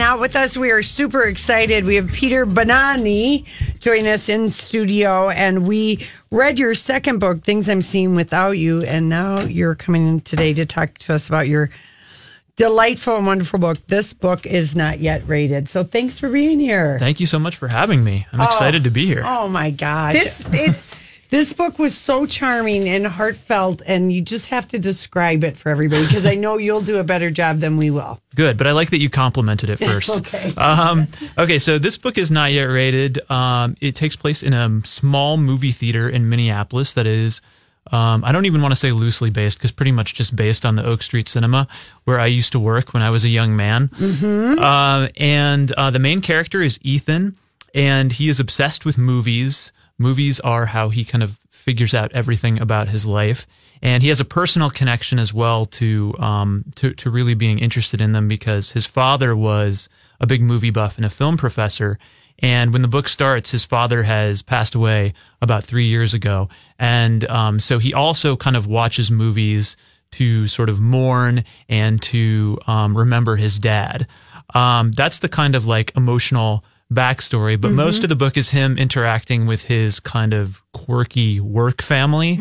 out with us. We are super excited. We have Peter Bognanni joining us in studio, and we read your second book, Things I'm Seeing Without You, and now you're coming in today to talk to us about your delightful and wonderful book. This book is not yet rated, so thanks for being here. Thank you so much for having me. I'm oh. excited to be here. Oh my gosh, This it's This book was so charming and heartfelt, and you just have to describe it for everybody because I know you'll do a better job than we will. Good, but I like that you complimented it first. Okay. Um, okay, so this book is not yet rated. Um, it takes place in a small movie theater in Minneapolis that is, um, I don't even want to say loosely based because pretty much just based on the Oak Street Cinema where I used to work when I was a young man. Uh, and uh, the main character is Ethan, and he is obsessed with movies. Movies are how he kind of figures out everything about his life, and he has a personal connection as well to um, to to really being interested in them because his father was a big movie buff and a film professor. And when the book starts, his father has passed away about three years ago, and um, so he also kind of watches movies to sort of mourn and to um, remember his dad. Um, that's the kind of like emotional backstory, but most of the book is him interacting with his kind of quirky work family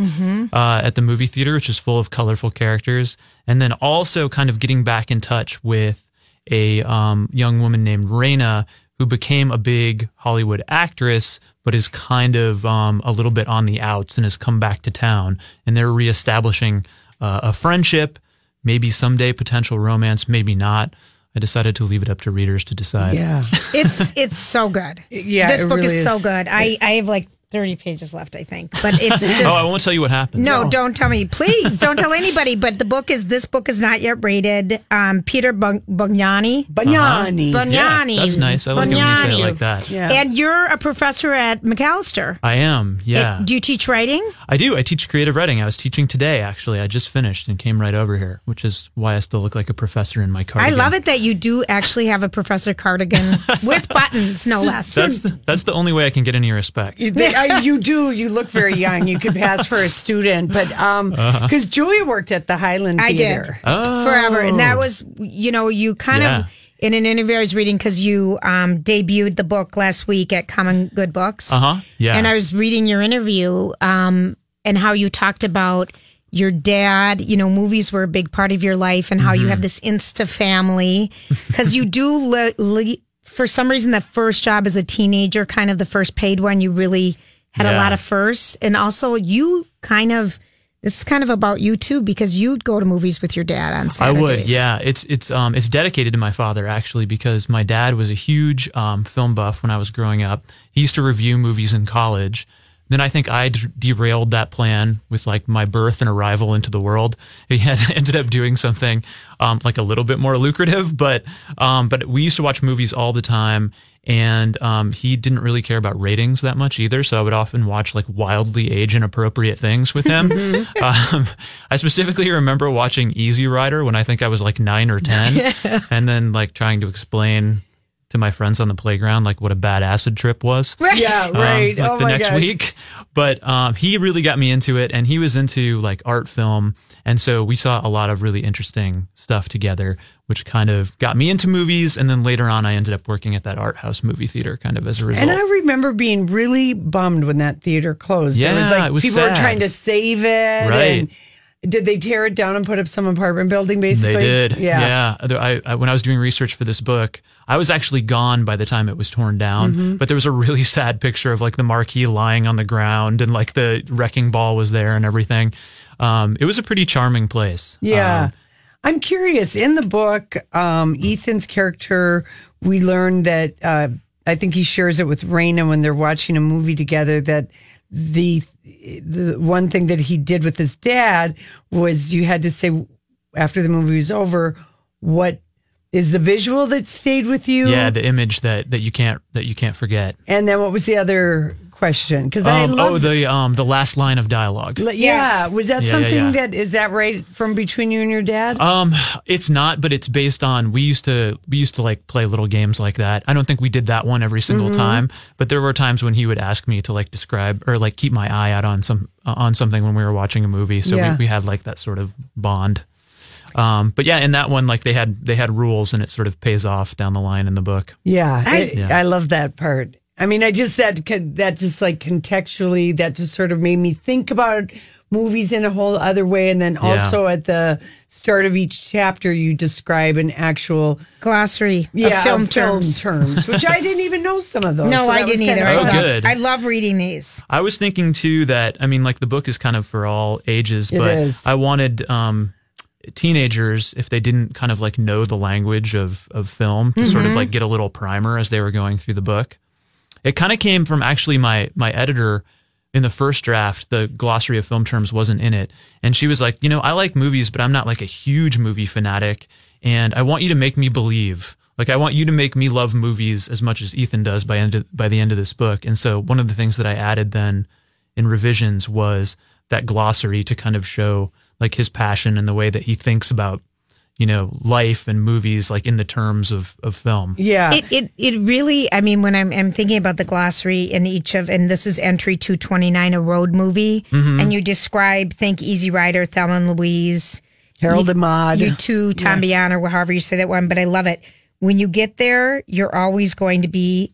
uh, at the movie theater, which is full of colorful characters, and then also kind of getting back in touch with a um, young woman named Raina who became a big Hollywood actress, but is kind of um, a little bit on the outs and has come back to town, and they're reestablishing uh, a friendship, maybe someday potential romance, maybe not. I decided to leave it up to readers to decide. Yeah. it's it's so good. Yeah, this it book really is, so is. good. I I have like thirty pages left, I think, but it's just. Oh, I won't tell you what happens. no, don't tell me, please. Don't tell anybody. But the book is this book is not yet rated. Um, Peter Bug- Bugnani, Bagnani. Bugnani, Yeah, that's nice. I like it when you say it like that. Yeah. And you're a professor at Macalester. I am. Yeah. Do you teach writing? I do. I teach creative writing. I was teaching today, actually. I just finished and came right over here, which is why I still look like a professor in my cardigan. I love it that you do actually have a professor cardigan with buttons, no less. That's the, that's the only way I can get any respect. You, I, you do. You look very young. You could pass for a student, but um, because Julie worked at the Highland I Theater. did forever, and that was you know you kind Oh. Yeah. of in an interview I was reading because you um, debuted the book last week at Common Good Books. Uh huh. Yeah. And I was reading your interview um, and how you talked about your dad. You know, movies were a big part of your life, and how Mm-hmm. you have this Insta family because you do. Li- li- for some reason, the first job as a teenager, kind of the first paid one, you really had a lot of firsts, and also you kind of. This is kind of about you too, because you'd go to movies with your dad on Saturday. I would, yeah. It's it's um it's dedicated to my father actually because my dad was a huge um, film buff when I was growing up. He used to review movies in college. Then I think I d- derailed that plan with like my birth and arrival into the world. He had ended up doing something um, like a little bit more lucrative, but um, but we used to watch movies all the time. And um, he didn't really care about ratings that much either, so I would often watch like wildly age inappropriate things with him. um, I specifically remember watching Easy Rider when I think I was like nine or ten, and then like trying to explain to my friends on the playground like what a bad acid trip was Yeah, um, right. like oh the my next gosh. week. But um, he really got me into it, and he was into like art film, and so we saw a lot of really interesting stuff together, which kind of got me into movies. And then later on, I ended up working at that art house movie theater, kind of as a result. And I remember being really bummed when that theater closed. Yeah, it was like it was people were trying to save it. Right. And did they tear it down and put up some apartment building? Basically, They did. Yeah. Yeah. I, I, when I was doing research for this book, I was actually gone by the time it was torn down. Mm-hmm. But there was a really sad picture of like the marquee lying on the ground and like the wrecking ball was there and everything. Um, it was a pretty charming place. Yeah. Um, I'm curious. In the book, um, Ethan's character, we learned that uh, I think he shares it with Raina when they're watching a movie together that the the one thing that he did with his dad was you had to say after the movie was over what is the visual that stayed with you yeah, the image that, that you can't that you can't forget. and then what was the other question because I Um, love oh, the um, the last line of dialogue. yeah Yes. was that Yeah, yeah, something yeah. that is that right from between you and your dad Um, it's not, but it's based on. We used to we used to like play little games like that. I don't think we did that one every single Mm-hmm. time, but there were times when he would ask me to like describe or like keep my eye out on some uh, on something when we were watching a movie. So Yeah. we, we had like that sort of bond. Um, but yeah, in that one, like they had they had rules, and it sort of pays off down the line in the book. Yeah, I, Yeah. I love that part. I mean, I just that that just like contextually, that just sort of made me think about movies in a whole other way. And then also at the start of each chapter, you describe an actual Glossary yeah of film of terms. terms, which I didn't even know some of those. No, So I didn't either. of I Oh, love, good. I love reading these. I was thinking too that I mean, like the book is kind of for all ages, It but is. I wanted um, teenagers if they didn't kind of like know the language of of film to sort of like get a little primer as they were going through the book. It kind of came from actually my my editor in the first draft. The glossary of film terms wasn't in it, and she was like, you know, I like movies, but I'm not like a huge movie fanatic, and I want you to make me believe. Like I want you to make me love movies as much as Ethan does by end of, by the end of this book. And so one of the things that I added then in revisions was that glossary to kind of show like his passion and the way that he thinks about you know life and movies like in the terms of of film. Yeah, It, it it really. I mean, when I'm I'm thinking about the glossary in each of, and this is entry two twenty nine, a road movie, mm-hmm. and you describe think Easy Rider, Thelma and Louise, Harold and Maude. Y Tu Mamá También, or however you say that one. But I love it. When you get there, you're always going to be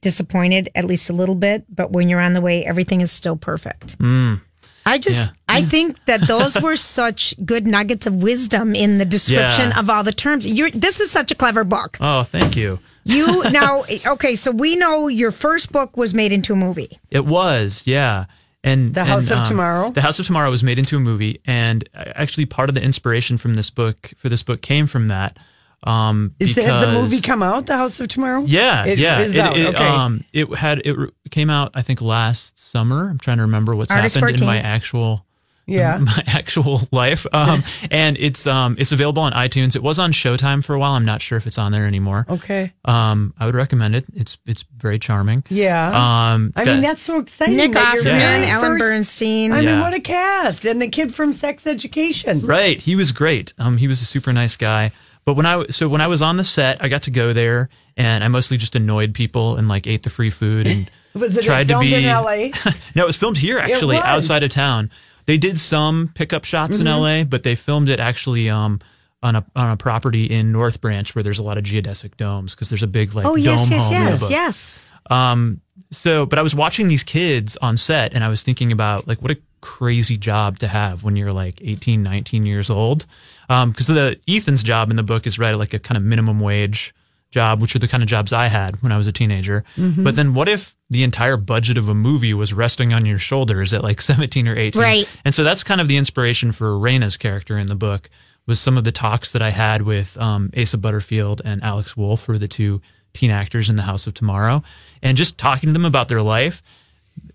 disappointed, at least a little bit. But when you're on the way, everything is still perfect. Mm. I just, Yeah. I think that those were such good nuggets of wisdom in the description Yeah. of all the terms. You're, this is such a clever book. Oh, thank you. You now, okay, so we know your first book was made into a movie. It was, yeah. And The House and, of Tomorrow? The House of Tomorrow was made into a movie, and uh, actually, part of the inspiration from this book for this book came from that. Um, Is the, has the movie come out? The House of Tomorrow? Yeah, It yeah. is it, out, it, okay. um, it had it re- came out I think last summer. I'm trying to remember what's August happened in my actual Yeah. my actual life. Um, and it's um it's available on iTunes. It was on Showtime for a while. I'm not sure if it's on there anymore. Okay. Um, I would recommend it. It's it's very charming. Yeah. Um, I got- mean, that's so exciting. Nick you're Offerman, very Ellen first- Burstyn. I mean, what a cast. And the kid from Sex Education. Right. He was great. Um, he was a super nice guy. But when I so when I was on the set, I got to go there, and I mostly just annoyed people and like ate the free food and Was it tried to filmed be. in LA? no, it was filmed here actually, outside of town. They did some pickup shots Mm-hmm. in LA, but they filmed it actually um on a on a property in North Branch where there's a lot of geodesic domes because there's a big like Oh, yes, yes, yes, yes. um, so, but I was watching these kids on set and I was thinking about like what a crazy job to have when you're like 18, 19 years old. Um, cause the Ethan's job in the book is right at like a kind of minimum wage job, which are the kind of jobs I had when I was a teenager. But then what if the entire budget of a movie was resting on your shoulders at like 17 or 18? Right. And so that's kind of the inspiration for Raina's character in the book was some of the talks that I had with um, Asa Butterfield and Alex Wolff, who are the two teen actors in the House of Tomorrow, and just talking to them about their life.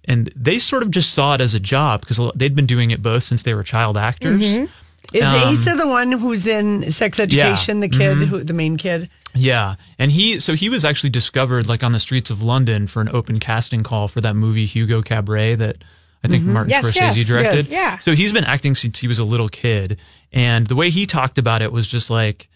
And they sort of just saw it as a job because they'd been doing it both since they were child actors. Is Um, Asa the one who's in Sex Education, the kid, Mm-hmm. who, the main kid? Yeah. And he, so he was actually discovered like on the streets of London for an open casting call for that movie Hugo Cabret that I think Martin Yes, Scorsese yes, directed. yes, yeah. So he's been acting since he was a little kid. And the way he talked about it was just like,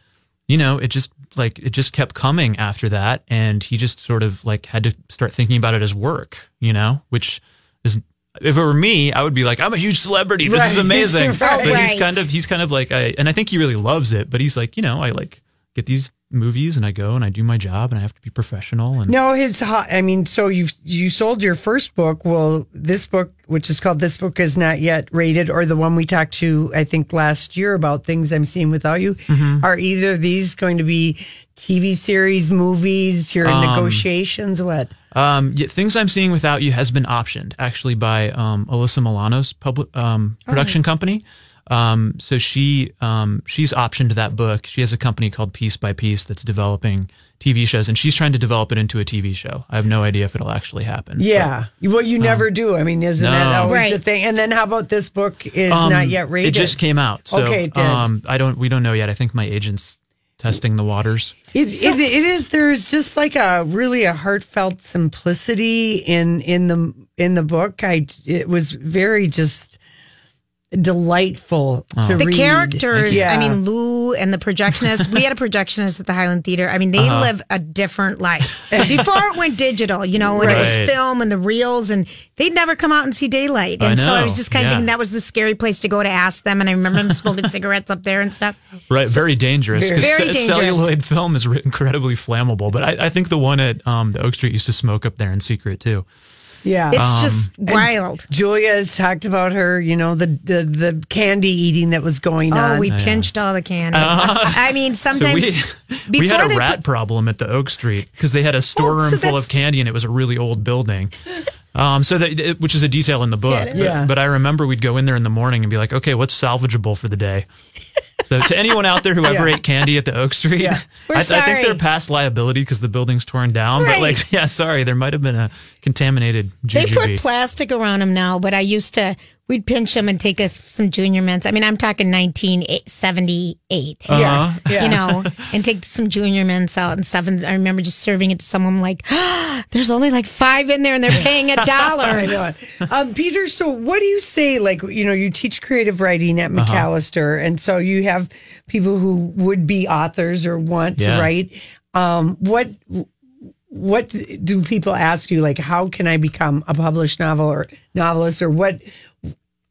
you know, it just like, it just kept coming after that. And he just sort of like had to start thinking about it as work, you know, which is, if it were me, I would be like, I'm a huge celebrity. This is amazing. Right. But he's kind of, he's kind of like, I, and I think he really loves it, but he's like, you know, I like get these movies and I go and I do my job and I have to be professional. And No, his hot. I mean, so you you sold your first book. Well, this book, which is called "This Book Is Not Yet Rated," or the one we talked to, I think last year about things I'm seeing without you, Mm-hmm. are either of these going to be TV series, movies? You're in negotiations. What? Um, yeah, things I'm seeing without you has been optioned actually by um, Alyssa Milano's public um, production company. Um, so she um, she's optioned that book. She has a company called Piece by Piece that's developing TV shows, and she's trying to develop it into a TV show. I have no idea if it'll actually happen. Yeah. well, you never do. I mean, isn't that Um, always Right. the thing? And then how about this book is Um, not yet rated? It just came out. So, Okay, it did. Um, I don't. We don't know yet. I think my agent's testing the waters. It, it, it is. There's just like a really a heartfelt simplicity in in the in the book. I it was very just. Delightful to The read. characters, Yeah. I mean, Lou and the projectionist, we had a projectionist at the Highland Theater. I mean, they Uh-huh. live a different life. Before it went digital, you know, when it was film and the reels, and they'd never come out and see daylight. I And so I was just kind of yeah. thinking that was the scary place to go to ask them. And I remember them smoking cigarettes up there and stuff. Right, very dangerous. 'cause Very ce- dangerous. Celluloid film is incredibly flammable, but I, I think the one at um, the Oak Street used to smoke up there in secret too. Yeah. It's just wild. Julia has talked about her, you know, the, the, the candy eating that was going on. Oh, we pinched all the candy. I mean, So sometimes we we before had a rat put- problem at the Oak Street because they had a storeroom so full of candy and it was a really old building. Um, so that which is a detail in the book. But, Yeah. but I remember we'd go in there in the morning and be like, okay, what's salvageable for the day? So to anyone out there who ever Yeah. ate candy at the Oak Street, Yeah. We're I, I think they're past liability because the building's torn down. But like, yeah, sorry, there might have been a contaminated They put plastic around them now, but I used to, we'd pinch them and take us some junior mints. I mean, I'm talking 1978. Uh-huh. yeah. yeah. You know, and take some junior mints out and stuff. And I remember just serving it to someone like, there's only like five in there and they're paying a dollar. know. Um, Peter, so what do you say? Like, you know, you teach creative writing at Uh-huh. Macalester, and so you have people who would be authors or want Yeah. to write. Um, what what do people ask you? Like, how can I become a published novel or novelist, or what?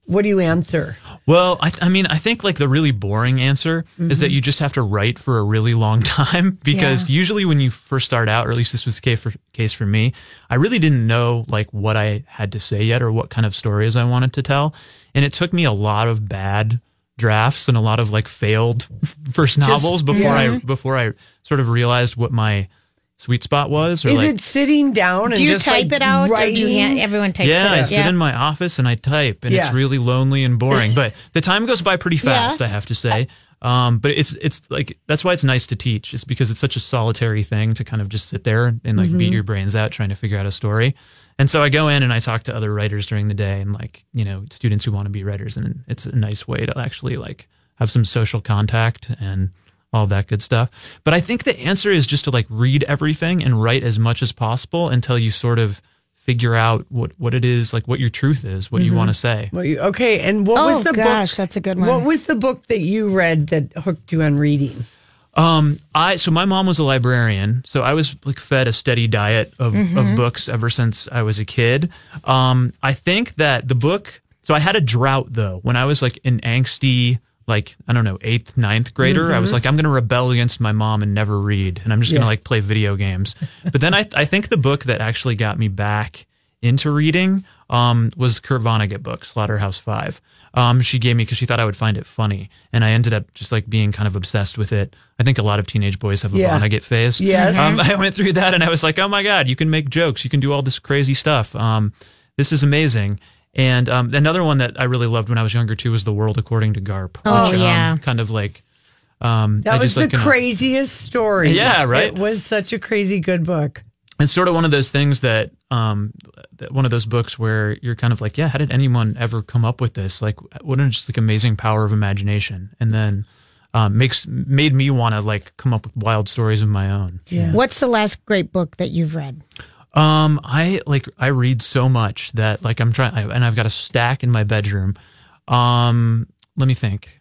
What do you answer? Well, I, I mean, I think like the really boring answer is that you just have to write for a really long time because usually when you first start out, or at least this was the case for, case for me, I really didn't know like what I had to say yet or what kind of stories I wanted to tell. And it took me a lot of bad drafts and a lot of like failed first novels before I, before I sort of realized what my sweet spot was. Or Is like, it sitting down and Do you just type like it out or do you hand, everyone types yeah, I it? sit in my office and I type, and it's really lonely and boring. But the time goes by pretty fast, Yeah. I have to say. Um, but it's it's like that's why it's nice to teach. It's because it's such a solitary thing to kind of just sit there and like Mm-hmm. beat your brains out trying to figure out a story. And so I go in and I talk to other writers during the day and like you know students who want to be writers, and it's a nice way to actually like have some social contact and all that good stuff. But I think the answer is just to like read everything and write as much as possible until you sort of figure out what, what it is, like what your truth is, what you mm-hmm. want to say. Well, you- okay, and what Oh, was the Oh gosh, book? that's a good one. What was the book that you read that hooked you on reading? Um, I so my mom was a librarian, so I was like fed a steady diet of, of books ever since I was a kid. Um, I think that the book. So I had a drought though when I was like an angsty, like I don't know, eighth, ninth grader. I was like, I'm going to rebel against my mom and never read, and I'm just going to like play video games. but then I I think the book that actually got me back into reading um, was Kurt Vonnegut book, Slaughterhouse Five. Um, she gave me because she thought I would find it funny, and I ended up just like being kind of obsessed with it. I think a lot of teenage boys have a Yeah. Vonnegut phase. Yes. um, I went through that, and I was like, oh my god, you can make jokes, you can do all this crazy stuff. Um, this is amazing. And um, another one that I really loved when I was younger too was The World According to Garp. Oh, which, um, yeah. kind of like um, That I was just the like, you know, craziest story. Yeah, right? It was such a crazy good book. it's sort of one of those things that um one of those books where you're kind of like yeah how did anyone ever come up with this? Like what a just like amazing power of imagination. And then um, makes made me want to like come up with wild stories of my own. Yeah. What's the last great book that you've read? um i like i read so much that like i'm trying I, and i've got a stack in my bedroom. Um let me think.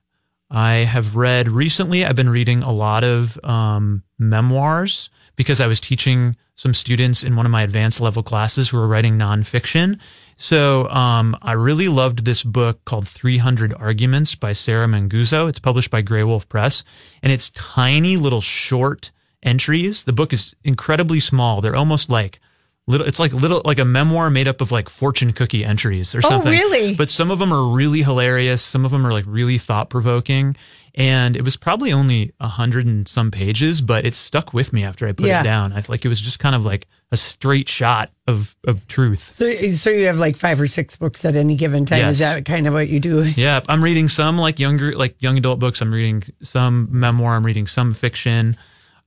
I have read recently, I've been reading a lot of um, memoirs because I was teaching some students in one of my advanced level classes who were writing nonfiction. So um, I really loved this book called 300 Arguments by Sarah Manguso. It's published by Graywolf Press, and it's tiny little short entries. The book is incredibly small. They're almost like little. It's like little like a memoir made up of like fortune cookie entries or something. Oh, really? But some of them are really hilarious. Some of them are like really thought provoking. And it was probably only a hundred and some pages, but it stuck with me after I put Yeah. it down. I feel like it was just kind of like a straight shot of of truth. So, so you have like five or six books at any given time. Is that kind of what you do? Yeah, I'm reading some like younger, like young adult books. I'm reading some memoir. I'm reading some fiction,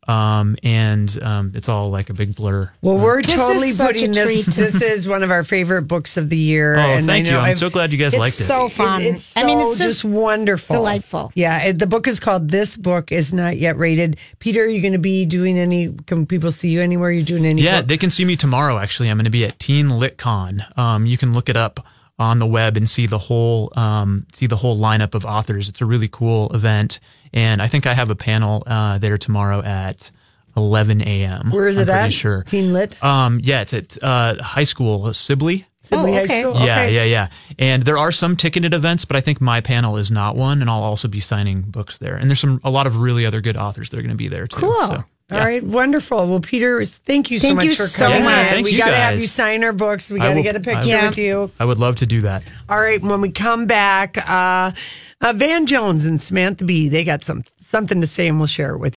um, and um, it's all like a big blur. Well, we're This totally putting this. treat. This is one of our favorite books of the year. Oh, and thank I you! know I'm I've- so glad you guys It's liked it. It's so fun. It- it's I mean, it's so just wonderful, delightful. Yeah, it, the book is called "This Book Is Not Yet Rated." Peter, are you going to be doing any? Can people see you anywhere? You're doing any? Yeah, book? they can see me tomorrow. Actually, I'm going to be at Teen LitCon. Um, you can look it up on the web and see the whole um, see the whole lineup of authors. It's a really cool event, and I think I have a panel uh, there tomorrow at 11 a.m. Where is it I'm it pretty at? Sure. Teen Lit? Um, yeah, it's at uh, high school, Sibley. Sibley Oh, High. School? Yeah, Okay. yeah, yeah. And there are some ticketed events, but I think my panel is not one, and I'll also be signing books there. And there's some a lot of really other good authors that are going to be there too. Cool. So, All right, wonderful. Well, Peter, thank you so Thank much you for so coming. much. in. Thank we you gotta have you sign our books. We got to get a picture Yeah. with you. I would love to do that. All right, when we come back, uh, uh, Van Jones and Samantha Bee, they got some something to say, and we'll share it with.